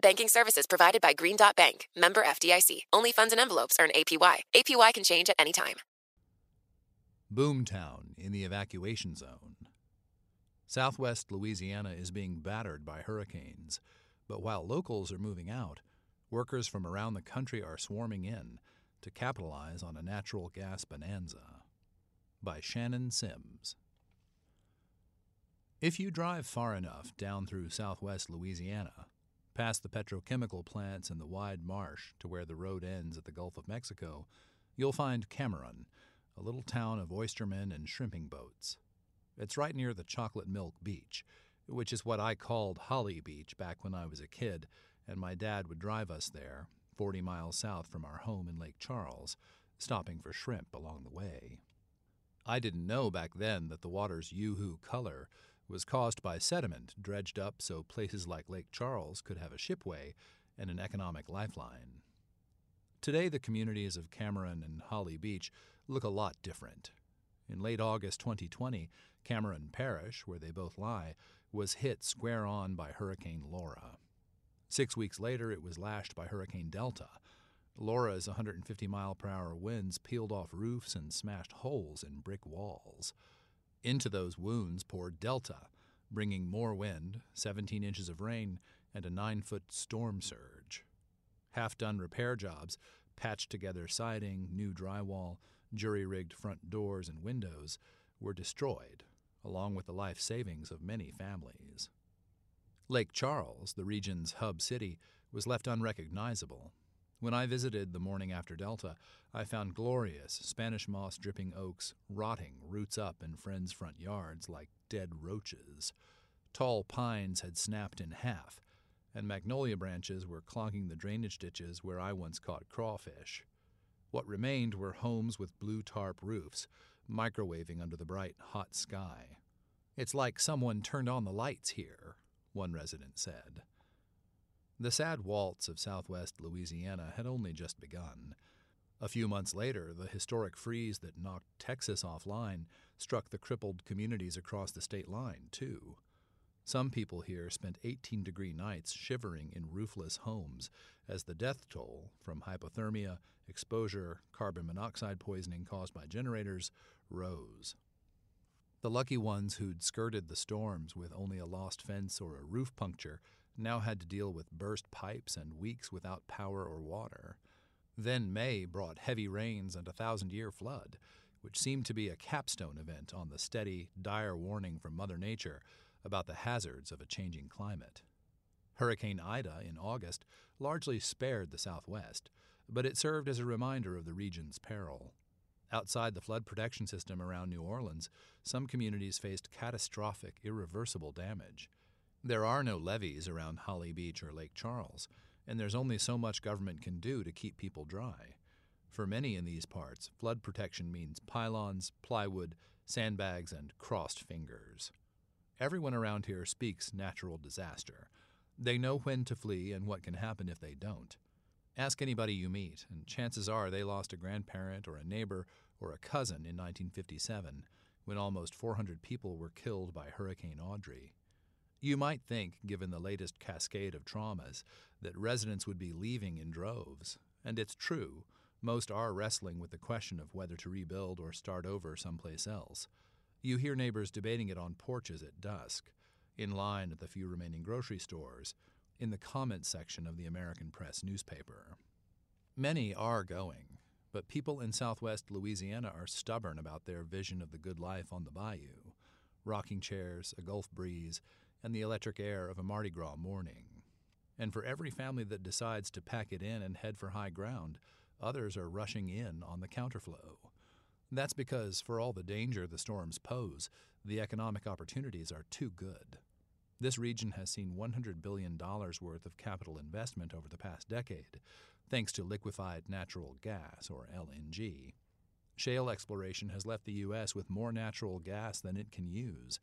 Banking services provided by Green Dot Bank, member FDIC. Only funds and envelopes earn APY. APY can change at any time. Boomtown in the evacuation zone. Southwest Louisiana is being battered by hurricanes, but while locals are moving out, workers from around the country are swarming in to capitalize on a natural gas bonanza. By Shannon Sims. If you drive far enough down through southwest Louisiana, past the petrochemical plants and the wide marsh to where the road ends at the Gulf of Mexico, you'll find Cameron a little town of oystermen and shrimping boats. It's right near the Chocolate Milk Beach, which is what I called Holly Beach back when I was a kid, and my dad would drive us there, 40 miles south from our home in Lake Charles, stopping for shrimp along the way. I didn't know back then that the water's yoo-hoo color was caused by sediment dredged up so places like Lake Charles could have a shipway and an economic lifeline. Today, the communities of Cameron and Holly Beach look a lot different. In late August 2020, Cameron Parish, where they both lie, was hit square on by Hurricane Laura. Six weeks later, it was lashed by Hurricane Delta. Laura's 150 mile per hour winds peeled off roofs and smashed holes in brick walls. Into those wounds poured Delta, bringing more wind, 17 inches of rain, and a nine foot storm surge. Half done repair jobs, patched together siding, new drywall, jury rigged front doors and windows, were destroyed, along with the life savings of many families. Lake Charles, the region's hub city, was left unrecognizable. When I visited the morning after Delta, I found glorious Spanish moss dripping oaks rotting roots up in friends' front yards like dead roaches. Tall pines had snapped in half, and magnolia branches were clogging the drainage ditches where I once caught crawfish. What remained were homes with blue tarp roofs, microwaving under the bright, hot sky. It's like someone turned on the lights here, one resident said. The sad waltz of southwest Louisiana had only just begun. A few months later, the historic freeze that knocked Texas offline struck the crippled communities across the state line, too. Some people here spent 18 degree nights shivering in roofless homes as the death toll from hypothermia, exposure, carbon monoxide poisoning caused by generators rose. The lucky ones who'd skirted the storms with only a lost fence or a roof puncture now had to deal with burst pipes and weeks without power or water. Then May brought heavy rains and a thousand year flood, which seemed to be a capstone event on the steady, dire warning from Mother Nature about the hazards of a changing climate. Hurricane Ida in August largely spared the Southwest, but it served as a reminder of the region's peril. Outside the flood protection system around New Orleans, some communities faced catastrophic, irreversible damage. There are no levees around Holly Beach or Lake Charles, and there's only so much government can do to keep people dry. For many in these parts, flood protection means pylons, plywood, sandbags, and crossed fingers. Everyone around here speaks natural disaster. They know when to flee and what can happen if they don't. Ask anybody you meet, and chances are they lost a grandparent or a neighbor or a cousin in 1957 when almost 400 people were killed by Hurricane Audrey. You might think, given the latest cascade of traumas, that residents would be leaving in droves. And it's true, most are wrestling with the question of whether to rebuild or start over someplace else. You hear neighbors debating it on porches at dusk, in line at the few remaining grocery stores, in the comments section of the American Press newspaper. Many are going, but people in southwest Louisiana are stubborn about their vision of the good life on the bayou rocking chairs, a Gulf breeze, and the electric air of a Mardi Gras morning. And for every family that decides to pack it in and head for high ground, others are rushing in on the counterflow. That's because, for all the danger the storms pose, the economic opportunities are too good. This region has seen $100 billion worth of capital investment over the past decade, thanks to liquefied natural gas, or LNG. Shale exploration has left the U.S. with more natural gas than it can use,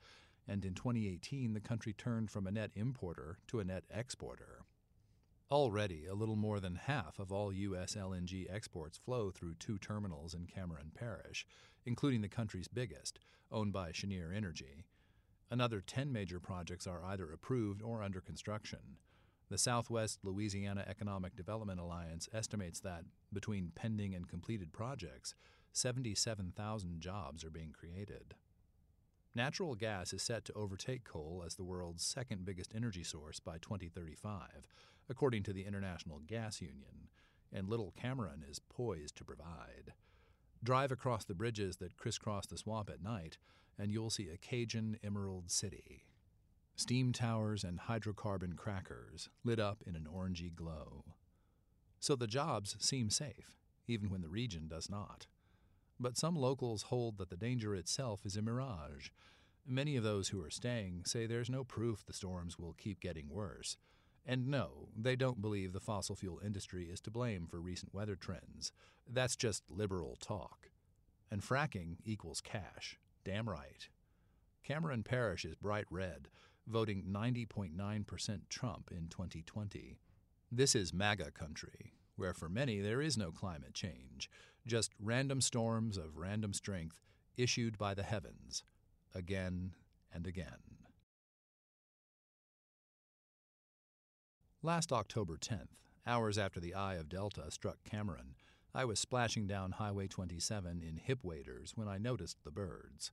and in 2018 the country turned from a net importer to a net exporter. Already, a little more than half of all U.S. LNG exports flow through two terminals in Cameron Parish, including the country's biggest, owned by Cheniere Energy. Another 10 major projects are either approved or under construction. The Southwest Louisiana Economic Development Alliance estimates that, between pending and completed projects, 77,000 jobs are being created. Natural gas is set to overtake coal as the world's second biggest energy source by 2035, according to the International Gas Union, and Little Cameron is poised to provide. Drive across the bridges that crisscross the swamp at night, and you'll see a Cajun emerald city steam towers, and hydrocarbon crackers lit up in an orangey glow. So the jobs seem safe, even when the region does not. But some locals hold that the danger itself is a mirage. Many of those who are staying say there's no proof the storms will keep getting worse. And no, they don't believe the fossil fuel industry is to blame for recent weather trends. That's just liberal talk. And fracking equals cash. Damn right. Cameron Parish is bright red, voting 90.9% Trump in 2020. This is MAGA country, where for many there is no climate change, just random storms of random strength issued by the heavens, again and again. Last October 10th, hours after the eye of Delta struck Cameron, I was splashing down Highway 27 in hip waders when I noticed the birds.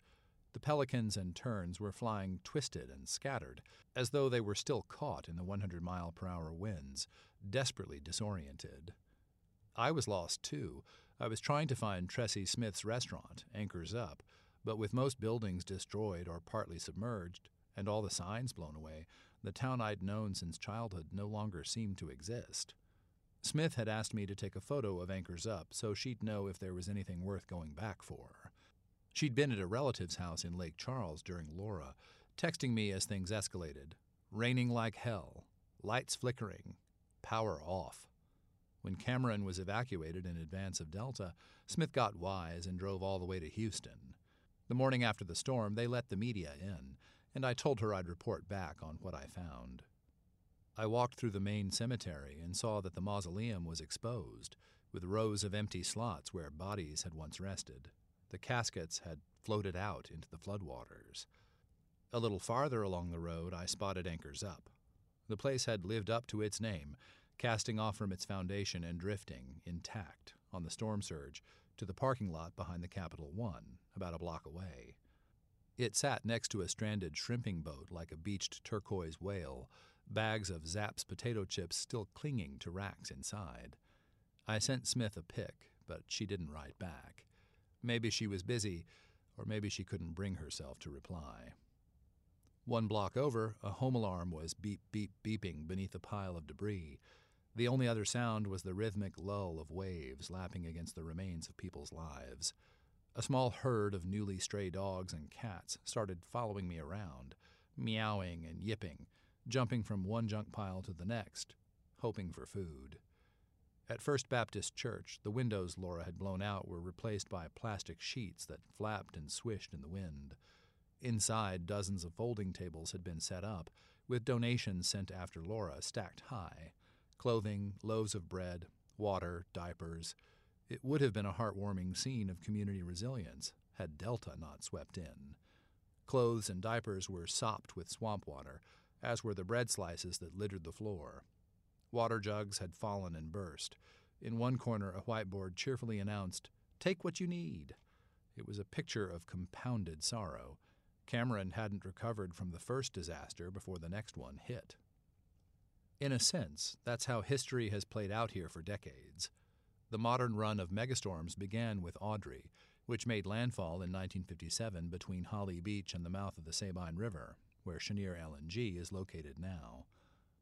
The pelicans and terns were flying twisted and scattered, as though they were still caught in the 100 mile per hour winds, desperately disoriented. I was lost too. I was trying to find Tressie Smith's restaurant, Anchors Up, but with most buildings destroyed or partly submerged, and all the signs blown away, the town I'd known since childhood no longer seemed to exist. Smith had asked me to take a photo of Anchors Up so she'd know if there was anything worth going back for. She'd been at a relative's house in Lake Charles during Laura, texting me as things escalated. Raining like hell, lights flickering, power off. When Cameron was evacuated in advance of Delta, Smith got wise and drove all the way to Houston. The morning after the storm, they let the media in, and I told her I'd report back on what I found. I walked through the main cemetery and saw that the mausoleum was exposed, with rows of empty slots where bodies had once rested. The caskets had floated out into the floodwaters. A little farther along the road, I spotted Anchors Up. The place had lived up to its name, casting off from its foundation and drifting, intact, on the storm surge, to the parking lot behind the Capital One, about a block away. It sat next to a stranded shrimping boat like a beached turquoise whale, bags of Zapp's potato chips still clinging to racks inside. I sent Smith a pic, but she didn't write back. Maybe she was busy, or maybe she couldn't bring herself to reply. One block over, a home alarm was beep, beep, beeping beneath a pile of debris. The only other sound was the rhythmic lull of waves lapping against the remains of people's lives. A small herd of newly stray dogs and cats started following me around, meowing and yipping, jumping from one junk pile to the next, hoping for food. At First Baptist Church, the windows Laura had blown out were replaced by plastic sheets that flapped and swished in the wind. Inside, dozens of folding tables had been set up, with donations sent after Laura stacked high clothing, loaves of bread, water, diapers. It would have been a heartwarming scene of community resilience had Delta not swept in. Clothes and diapers were sopped with swamp water, as were the bread slices that littered the floor. Water jugs had fallen and burst. In one corner, a whiteboard cheerfully announced, Take what you need. It was a picture of compounded sorrow. Cameron hadn't recovered from the first disaster before the next one hit. In a sense, that's how history has played out here for decades. The modern run of megastorms began with Audrey, which made landfall in 1957 between Holly Beach and the mouth of the Sabine River, where Cheniere LNG is located now.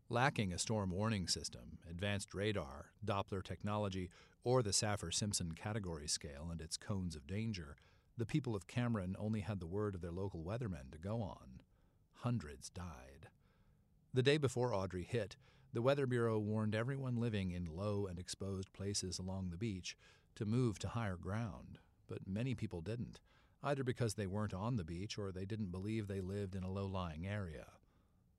Lacking a storm warning system, advanced radar, Doppler technology, or the Saffir Simpson category scale and its cones of danger, the people of Cameron only had the word of their local weathermen to go on. Hundreds died. The day before Audrey hit, the Weather Bureau warned everyone living in low and exposed places along the beach to move to higher ground, but many people didn't, either because they weren't on the beach or they didn't believe they lived in a low lying area.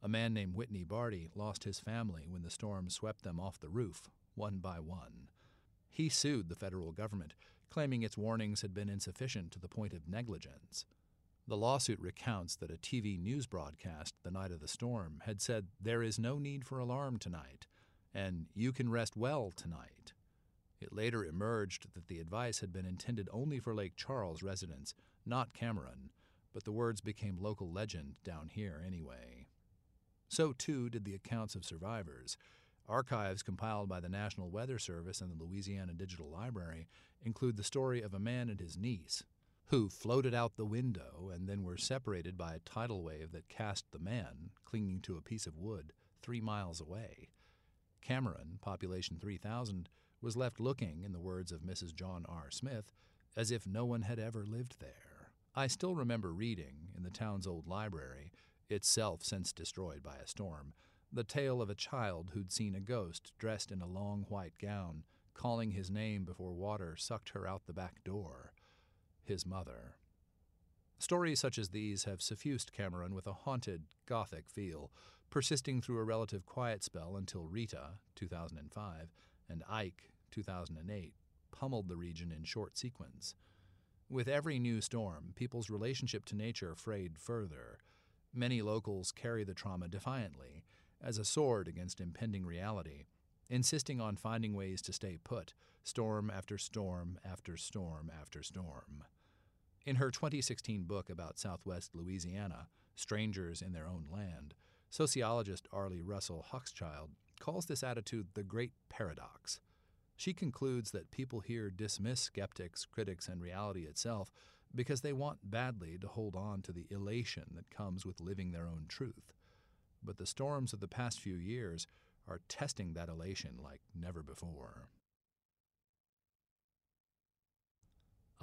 A man named Whitney Bartie lost his family when the storm swept them off the roof, one by one. He sued the federal government, claiming its warnings had been insufficient to the point of negligence. The lawsuit recounts that a TV news broadcast the night of the storm had said, There is no need for alarm tonight, and you can rest well tonight. It later emerged that the advice had been intended only for Lake Charles residents, not Cameron, but the words became local legend down here anyway. So too did the accounts of survivors. Archives compiled by the National Weather Service and the Louisiana Digital Library include the story of a man and his niece who floated out the window and then were separated by a tidal wave that cast the man, clinging to a piece of wood, three miles away. Cameron, population 3,000, was left looking, in the words of Mrs. John R. Smith, as if no one had ever lived there. I still remember reading, in the town's old library, itself since destroyed by a storm, the tale of a child who'd seen a ghost dressed in a long white gown, calling his name before water sucked her out the back door. His mother. Stories such as these have suffused Cameron with a haunted, gothic feel, persisting through a relative quiet spell until Rita, 2005, and Ike, 2008, pummeled the region in short sequence. With every new storm, people's relationship to nature frayed further. Many locals carry the trauma defiantly, as a sword against impending reality, insisting on finding ways to stay put, storm after storm after storm after storm. In her 2016 book about southwest Louisiana, Strangers in Their Own Land, sociologist Arlie Russell Hochschild calls this attitude the great paradox. She concludes that people here dismiss skeptics, critics, and reality itself because they want badly to hold on to the elation that comes with living their own truth. But the storms of the past few years are testing that elation like never before.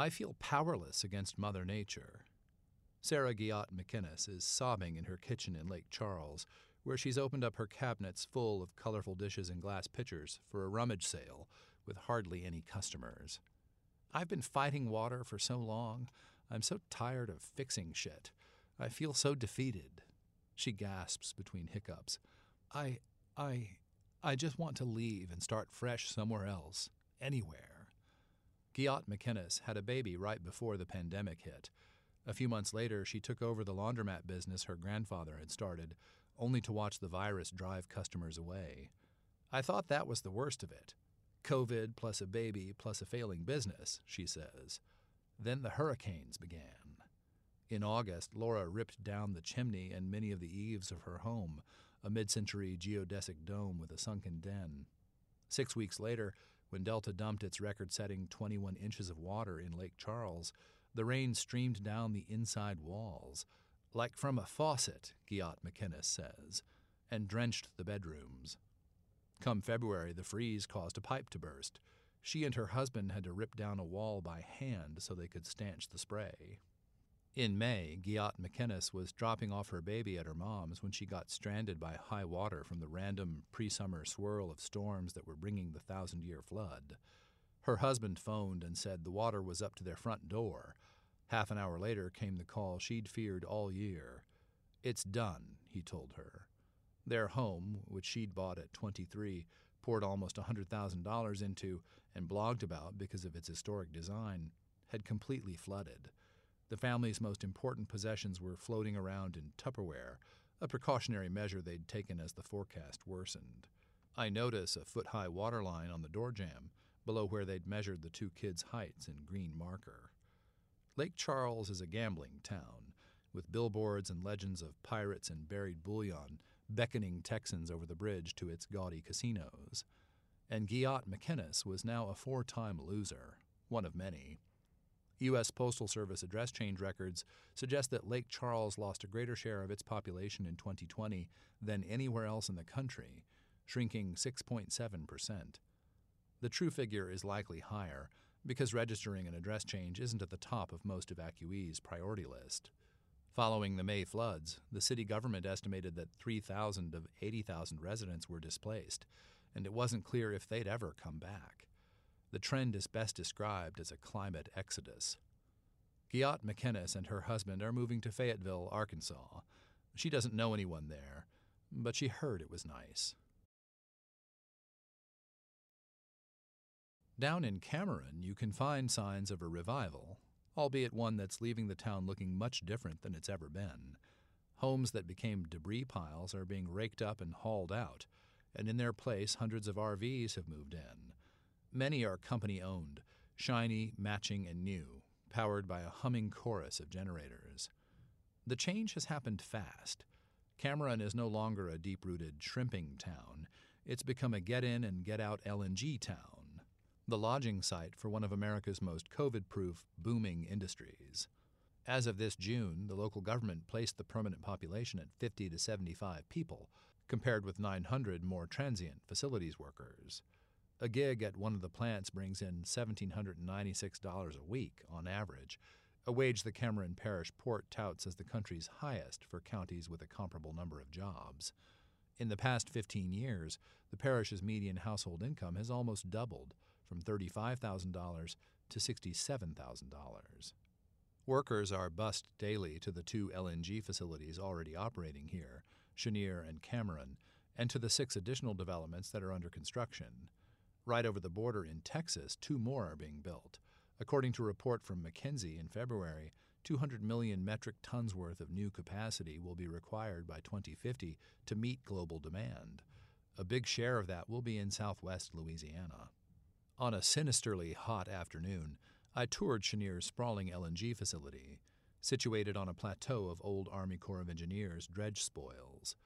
I feel powerless against Mother Nature. Sarah Guillotte McInnes is sobbing in her kitchen in Lake Charles, where she's opened up her cabinets full of colorful dishes and glass pitchers for a rummage sale with hardly any customers. I've been fighting water for so long. I'm so tired of fixing shit. I feel so defeated. She gasps between hiccups. I, I, I just want to leave and start fresh somewhere else, anywhere. Guillotte McInnes had a baby right before the pandemic hit. A few months later, she took over the laundromat business her grandfather had started, only to watch the virus drive customers away. I thought that was the worst of it. COVID plus a baby plus a failing business, she says. Then the hurricanes began. In August, Laura ripped down the chimney and many of the eaves of her home, a mid century geodesic dome with a sunken den. Six weeks later, when Delta dumped its record setting 21 inches of water in Lake Charles, the rain streamed down the inside walls, like from a faucet, Guillotte McInnes says, and drenched the bedrooms. Come February, the freeze caused a pipe to burst. She and her husband had to rip down a wall by hand so they could stanch the spray. In May, Guillotte McInnes was dropping off her baby at her mom's when she got stranded by high water from the random pre summer swirl of storms that were bringing the thousand year flood. Her husband phoned and said the water was up to their front door. Half an hour later came the call she'd feared all year. It's done, he told her. Their home, which she'd bought at 23, poured almost $100,000 into and blogged about because of its historic design, had completely flooded. The family's most important possessions were floating around in Tupperware, a precautionary measure they'd taken as the forecast worsened. I notice a foot high water line on the door jamb, below where they'd measured the two kids' heights in green marker. Lake Charles is a gambling town, with billboards and legends of pirates and buried bullion beckoning Texans over the bridge to its gaudy casinos. And Guyot McInnes was now a four time loser, one of many. U.S. Postal Service address change records suggest that Lake Charles lost a greater share of its population in 2020 than anywhere else in the country, shrinking 6.7%. The true figure is likely higher because registering an address change isn't at the top of most evacuees' priority list. Following the May floods, the city government estimated that 3,000 of 80,000 residents were displaced, and it wasn't clear if they'd ever come back. The trend is best described as a climate exodus. Guyot McInnes and her husband are moving to Fayetteville, Arkansas. She doesn't know anyone there, but she heard it was nice. Down in Cameron, you can find signs of a revival, albeit one that's leaving the town looking much different than it's ever been. Homes that became debris piles are being raked up and hauled out, and in their place, hundreds of RVs have moved in. Many are company owned, shiny, matching, and new, powered by a humming chorus of generators. The change has happened fast. Cameron is no longer a deep rooted shrimping town, it's become a get in and get out LNG town, the lodging site for one of America's most COVID proof, booming industries. As of this June, the local government placed the permanent population at 50 to 75 people, compared with 900 more transient facilities workers. A gig at one of the plants brings in $1,796 a week on average, a wage the Cameron Parish Port touts as the country's highest for counties with a comparable number of jobs. In the past 15 years, the parish's median household income has almost doubled from $35,000 to $67,000. Workers are bussed daily to the two LNG facilities already operating here, Cheniere and Cameron, and to the six additional developments that are under construction. Right over the border in Texas, two more are being built. According to a report from McKinsey in February, 200 million metric tons worth of new capacity will be required by 2050 to meet global demand. A big share of that will be in southwest Louisiana. On a sinisterly hot afternoon, I toured Cheniere's sprawling LNG facility, situated on a plateau of old Army Corps of Engineers dredge spoils.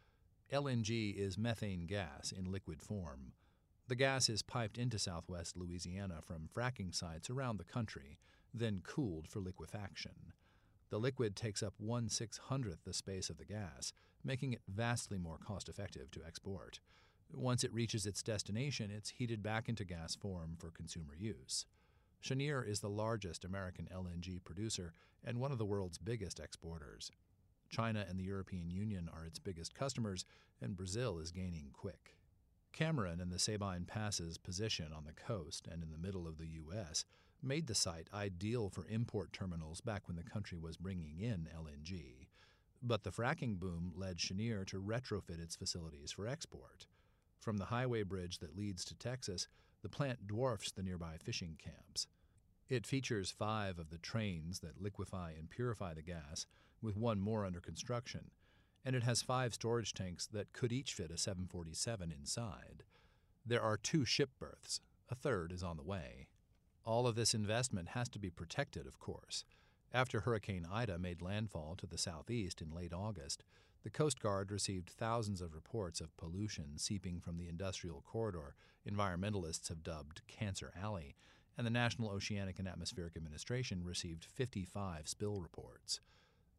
LNG is methane gas in liquid form. The gas is piped into southwest Louisiana from fracking sites around the country, then cooled for liquefaction. The liquid takes up one six hundredth the space of the gas, making it vastly more cost effective to export. Once it reaches its destination, it's heated back into gas form for consumer use. Cheniere is the largest American LNG producer and one of the world's biggest exporters. China and the European Union are its biggest customers, and Brazil is gaining quick. Cameron and the Sabine Pass's position on the coast and in the middle of the U.S. made the site ideal for import terminals back when the country was bringing in LNG. But the fracking boom led Cheniere to retrofit its facilities for export. From the highway bridge that leads to Texas, the plant dwarfs the nearby fishing camps. It features five of the trains that liquefy and purify the gas, with one more under construction, and it has five storage tanks that could each fit a 747 inside. There are two ship berths, a third is on the way. All of this investment has to be protected, of course. After Hurricane Ida made landfall to the southeast in late August, the Coast Guard received thousands of reports of pollution seeping from the industrial corridor environmentalists have dubbed Cancer Alley, and the National Oceanic and Atmospheric Administration received 55 spill reports.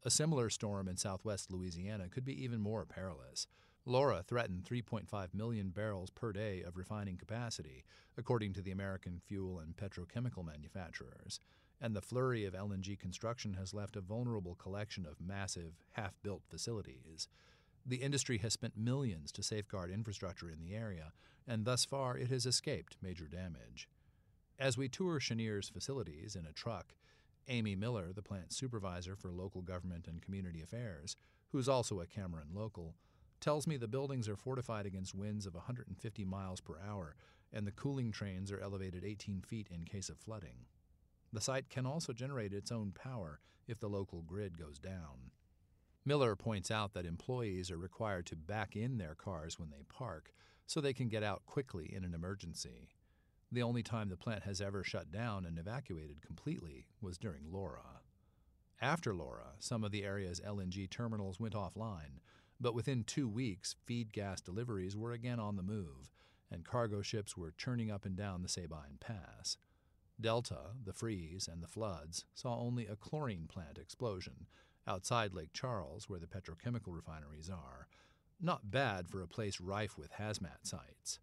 A similar storm in southwest Louisiana could be even more perilous. Laura threatened 3.5 million barrels per day of refining capacity, according to the American fuel and petrochemical manufacturers, and the flurry of LNG construction has left a vulnerable collection of massive, half built facilities. The industry has spent millions to safeguard infrastructure in the area, and thus far it has escaped major damage. As we tour Cheniere's facilities in a truck, Amy Miller, the plant supervisor for local government and community affairs, who's also a Cameron local, tells me the buildings are fortified against winds of 150 miles per hour and the cooling trains are elevated 18 feet in case of flooding. The site can also generate its own power if the local grid goes down. Miller points out that employees are required to back in their cars when they park so they can get out quickly in an emergency. The only time the plant has ever shut down and evacuated completely was during Laura. After Laura, some of the area's LNG terminals went offline, but within two weeks, feed gas deliveries were again on the move, and cargo ships were churning up and down the Sabine Pass. Delta, the freeze, and the floods saw only a chlorine plant explosion outside Lake Charles, where the petrochemical refineries are. Not bad for a place rife with hazmat sites.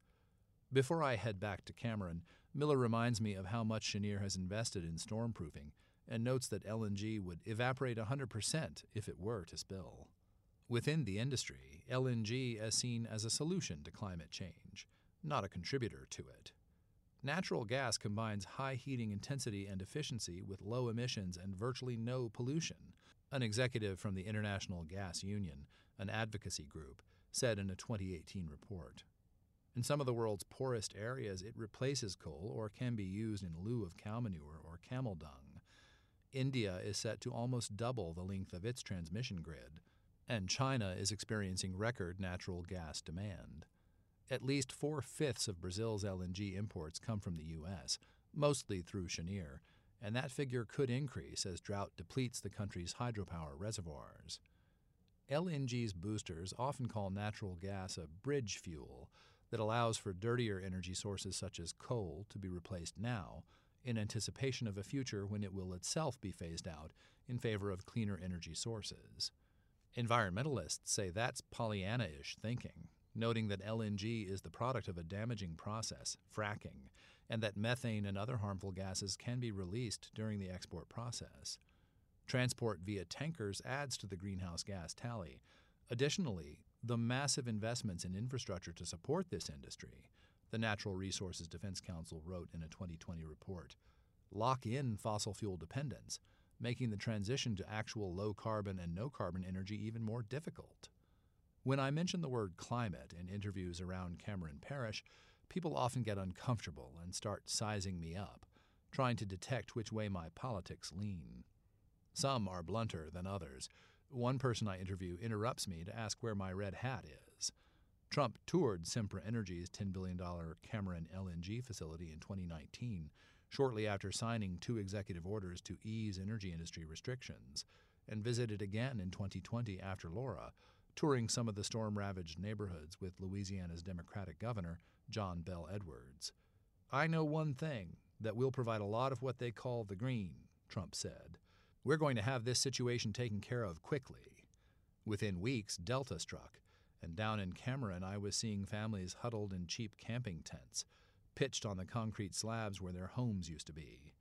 Before I head back to Cameron, Miller reminds me of how much Cheniere has invested in stormproofing and notes that LNG would evaporate 100% if it were to spill. Within the industry, LNG is seen as a solution to climate change, not a contributor to it. Natural gas combines high heating intensity and efficiency with low emissions and virtually no pollution, an executive from the International Gas Union, an advocacy group, said in a 2018 report. In some of the world's poorest areas, it replaces coal or can be used in lieu of cow manure or camel dung. India is set to almost double the length of its transmission grid, and China is experiencing record natural gas demand. At least four fifths of Brazil's LNG imports come from the U.S., mostly through Cheniere, and that figure could increase as drought depletes the country's hydropower reservoirs. LNG's boosters often call natural gas a bridge fuel that allows for dirtier energy sources such as coal to be replaced now in anticipation of a future when it will itself be phased out in favor of cleaner energy sources. Environmentalists say that's Pollyanna ish thinking, noting that LNG is the product of a damaging process, fracking, and that methane and other harmful gases can be released during the export process. Transport via tankers adds to the greenhouse gas tally. Additionally, the massive investments in infrastructure to support this industry, the Natural Resources Defense Council wrote in a 2020 report, lock in fossil fuel dependence, making the transition to actual low carbon and no carbon energy even more difficult. When I mention the word climate in interviews around Cameron Parish, people often get uncomfortable and start sizing me up, trying to detect which way my politics lean. Some are blunter than others. One person I interview interrupts me to ask where my red hat is. Trump toured Sempra Energy's $10 billion Cameron LNG facility in 2019, shortly after signing two executive orders to ease energy industry restrictions, and visited again in 2020 after Laura, touring some of the storm ravaged neighborhoods with Louisiana's Democratic governor, John Bel Edwards. I know one thing that we'll provide a lot of what they call the green, Trump said. We're going to have this situation taken care of quickly. Within weeks, Delta struck, and down in Cameron, I was seeing families huddled in cheap camping tents, pitched on the concrete slabs where their homes used to be.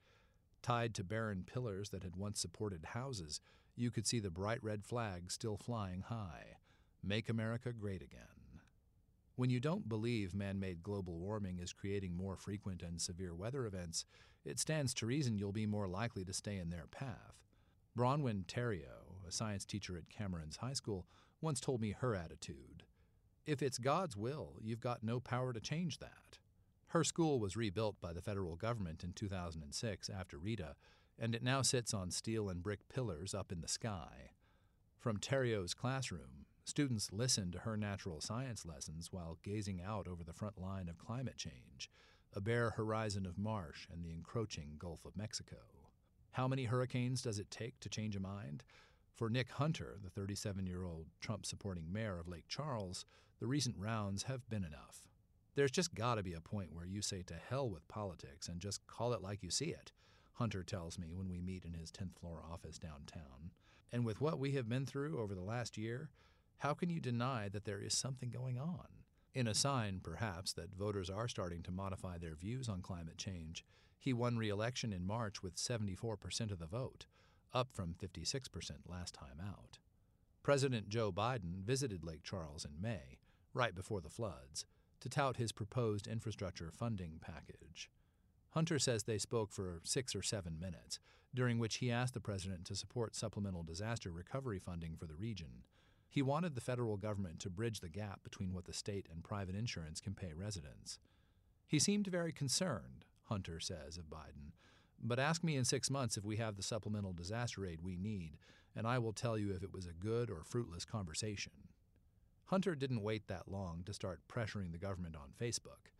Tied to barren pillars that had once supported houses, you could see the bright red flag still flying high Make America Great Again. When you don't believe man made global warming is creating more frequent and severe weather events, it stands to reason you'll be more likely to stay in their path. Bronwyn Theriot, a science teacher at Cameron's High School, once told me her attitude. If it's God's will, you've got no power to change that. Her school was rebuilt by the federal government in 2006 after Rita, and it now sits on steel and brick pillars up in the sky. From Theriot's classroom, students listen to her natural science lessons while gazing out over the front line of climate change, a bare horizon of marsh and the encroaching Gulf of Mexico. How many hurricanes does it take to change a mind? For Nick Hunter, the 37 year old Trump supporting mayor of Lake Charles, the recent rounds have been enough. There's just got to be a point where you say to hell with politics and just call it like you see it. Hunter tells me when we meet in his 10th floor office downtown. And with what we have been through over the last year, how can you deny that there is something going on? In a sign, perhaps, that voters are starting to modify their views on climate change, he won re election in March with 74% of the vote, up from 56% last time out. President Joe Biden visited Lake Charles in May, right before the floods, to tout his proposed infrastructure funding package. Hunter says they spoke for six or seven minutes, during which he asked the president to support supplemental disaster recovery funding for the region. He wanted the federal government to bridge the gap between what the state and private insurance can pay residents. He seemed very concerned, Hunter says of Biden, but ask me in six months if we have the supplemental disaster aid we need, and I will tell you if it was a good or fruitless conversation. Hunter didn't wait that long to start pressuring the government on Facebook.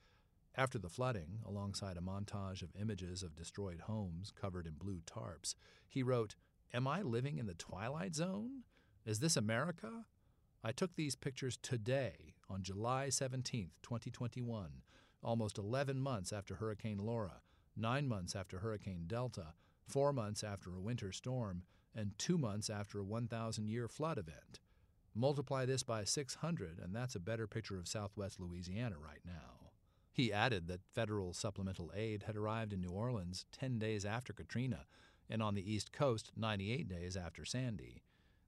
After the flooding, alongside a montage of images of destroyed homes covered in blue tarps, he wrote, Am I living in the Twilight Zone? Is this America? I took these pictures today, on July 17, 2021, almost 11 months after Hurricane Laura, nine months after Hurricane Delta, four months after a winter storm, and two months after a 1,000 year flood event. Multiply this by 600, and that's a better picture of southwest Louisiana right now. He added that federal supplemental aid had arrived in New Orleans 10 days after Katrina and on the East Coast 98 days after Sandy.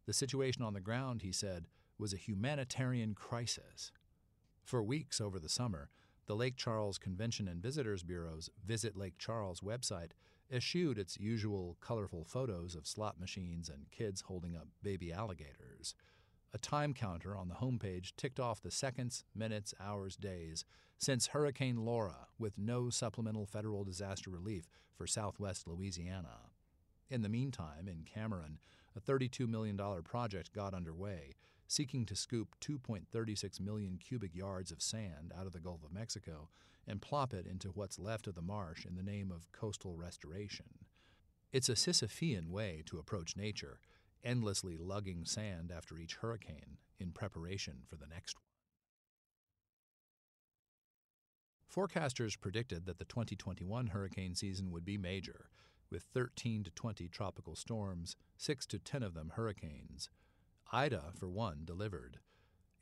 The situation on the ground, he said, was a humanitarian crisis. For weeks over the summer, the Lake Charles Convention and Visitors Bureau's Visit Lake Charles website eschewed its usual colorful photos of slot machines and kids holding up baby alligators. A time counter on the homepage ticked off the seconds, minutes, hours, days since Hurricane Laura, with no supplemental federal disaster relief for southwest Louisiana. In the meantime, in Cameron, a $32 million project got underway, seeking to scoop 2.36 million cubic yards of sand out of the Gulf of Mexico and plop it into what's left of the marsh in the name of coastal restoration. It's a Sisyphean way to approach nature, endlessly lugging sand after each hurricane in preparation for the next one. Forecasters predicted that the 2021 hurricane season would be major, with 13 to 20 tropical storms, 6 to 10 of them hurricanes. Ida, for one, delivered.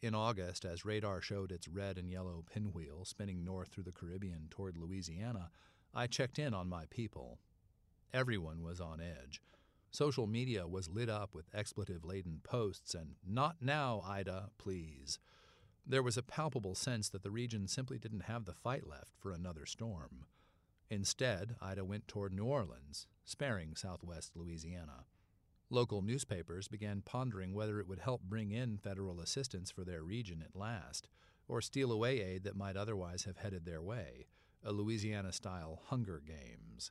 In August, as radar showed its red and yellow pinwheel spinning north through the Caribbean toward Louisiana, I checked in on my people. Everyone was on edge. Social media was lit up with expletive laden posts and, Not now, Ida, please. There was a palpable sense that the region simply didn't have the fight left for another storm. Instead, Ida went toward New Orleans, sparing southwest Louisiana. Local newspapers began pondering whether it would help bring in federal assistance for their region at last, or steal away aid that might otherwise have headed their way, a Louisiana style Hunger Games.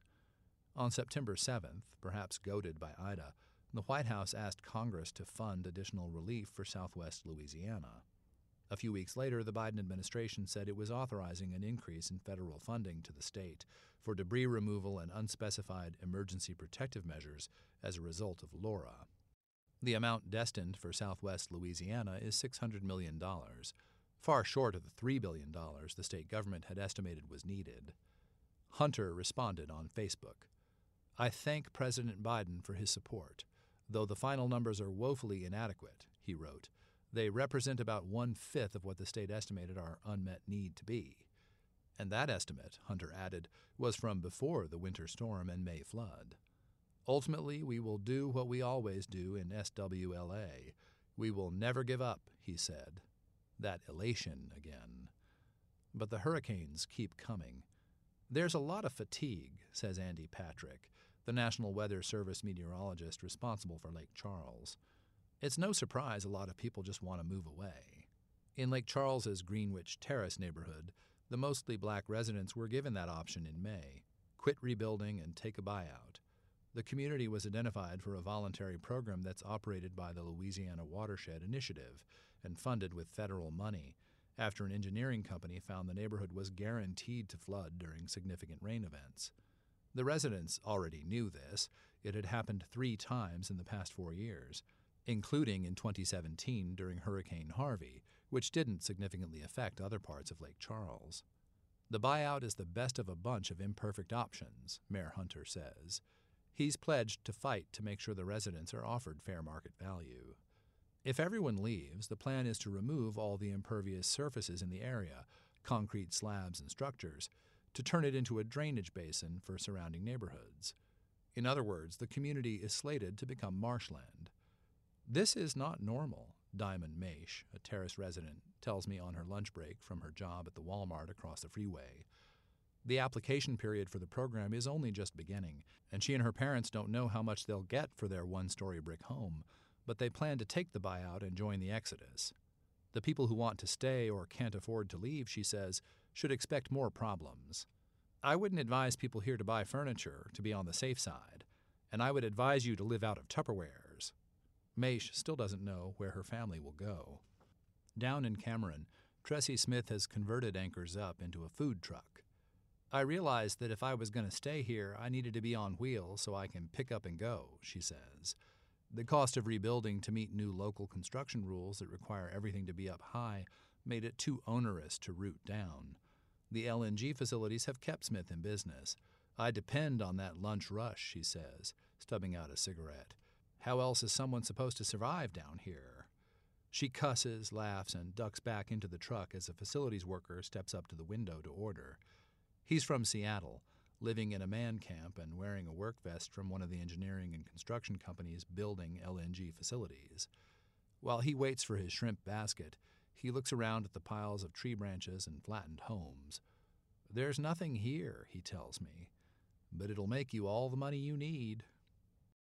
On September 7th, perhaps goaded by Ida, the White House asked Congress to fund additional relief for southwest Louisiana. A few weeks later, the Biden administration said it was authorizing an increase in federal funding to the state for debris removal and unspecified emergency protective measures as a result of Laura. The amount destined for southwest Louisiana is $600 million, far short of the $3 billion the state government had estimated was needed. Hunter responded on Facebook I thank President Biden for his support. Though the final numbers are woefully inadequate, he wrote, they represent about one fifth of what the state estimated our unmet need to be. And that estimate, Hunter added, was from before the winter storm and May flood. Ultimately, we will do what we always do in SWLA. We will never give up, he said. That elation again. But the hurricanes keep coming. There's a lot of fatigue, says Andy Patrick, the National Weather Service meteorologist responsible for Lake Charles. It's no surprise a lot of people just want to move away. In Lake Charles's Greenwich Terrace neighborhood, the mostly black residents were given that option in May quit rebuilding and take a buyout. The community was identified for a voluntary program that's operated by the Louisiana Watershed Initiative and funded with federal money after an engineering company found the neighborhood was guaranteed to flood during significant rain events. The residents already knew this. It had happened three times in the past four years including in 2017 during Hurricane Harvey, which didn't significantly affect other parts of Lake Charles. The buyout is the best of a bunch of imperfect options, Mayor Hunter says. He's pledged to fight to make sure the residents are offered fair market value. If everyone leaves, the plan is to remove all the impervious surfaces in the area, concrete slabs and structures, to turn it into a drainage basin for surrounding neighborhoods. In other words, the community is slated to become marshland. This is not normal, Diamond Maish, a terrace resident, tells me on her lunch break from her job at the Walmart across the freeway. The application period for the program is only just beginning, and she and her parents don't know how much they'll get for their one story brick home, but they plan to take the buyout and join the exodus. The people who want to stay or can't afford to leave, she says, should expect more problems. I wouldn't advise people here to buy furniture to be on the safe side, and I would advise you to live out of Tupperwares. Maish still doesn't know where her family will go. Down in Cameron, Tressie Smith has converted Anchors Up into a food truck. I realized that if I was going to stay here, I needed to be on wheels so I can pick up and go, she says. The cost of rebuilding to meet new local construction rules that require everything to be up high made it too onerous to root down. The LNG facilities have kept Smith in business. I depend on that lunch rush, she says, stubbing out a cigarette. How else is someone supposed to survive down here? She cusses, laughs, and ducks back into the truck as a facilities worker steps up to the window to order. He's from Seattle, living in a man camp and wearing a work vest from one of the engineering and construction companies building LNG facilities. While he waits for his shrimp basket, he looks around at the piles of tree branches and flattened homes. There's nothing here, he tells me, but it'll make you all the money you need.